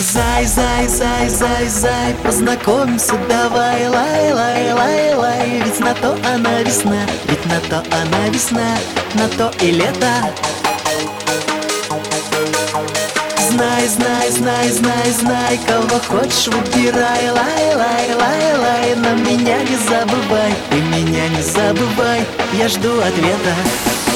Зай, зай, зай, зай, зай, познакомимся давай, лай, лай, лай, лай. Ведь на то она весна, ведь на то она весна, на то и лето. Знай, знай, знай, знай, знай, кого хочешь выбирай. Лай, лай, лай, лай, но меня не забывай Ты меня не забывай, я жду ответа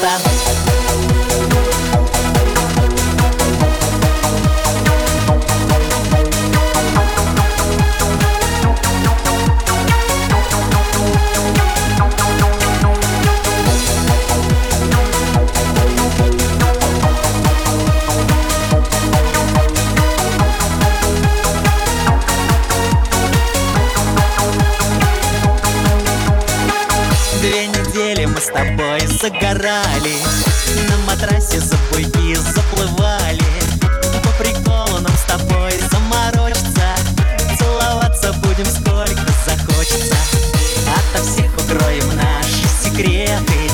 жду Две недели мы с тобой загорали. На матрасе за буйки заплывали. По приколу нам с тобой заморочиться. Целоваться будем сколько захочется. Ото всех укроем наши секреты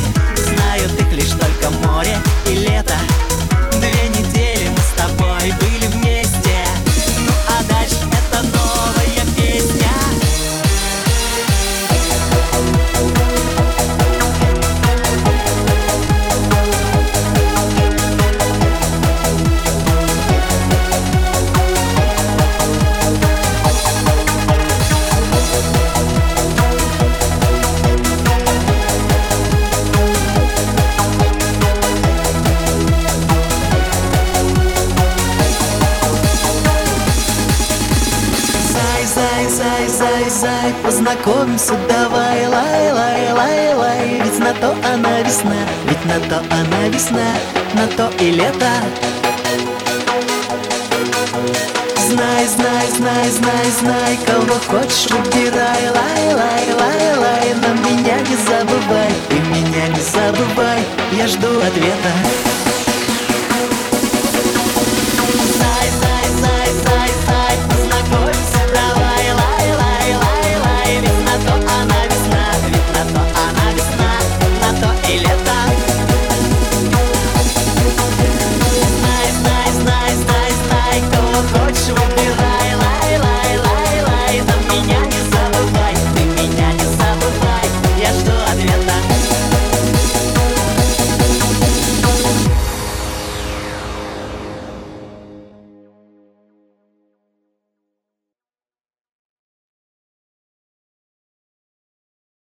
Зай, зай, зай, зай, познакомимся давай, лай, лай, лай, лай. Ведь на то она весна, ведь на то она весна, на то и лето. Знай, знай, знай, знай, знай, кого хочешь выбирай Лай, лай, лай, лай, но меня не забывай, ты меня не забывай Я жду ответа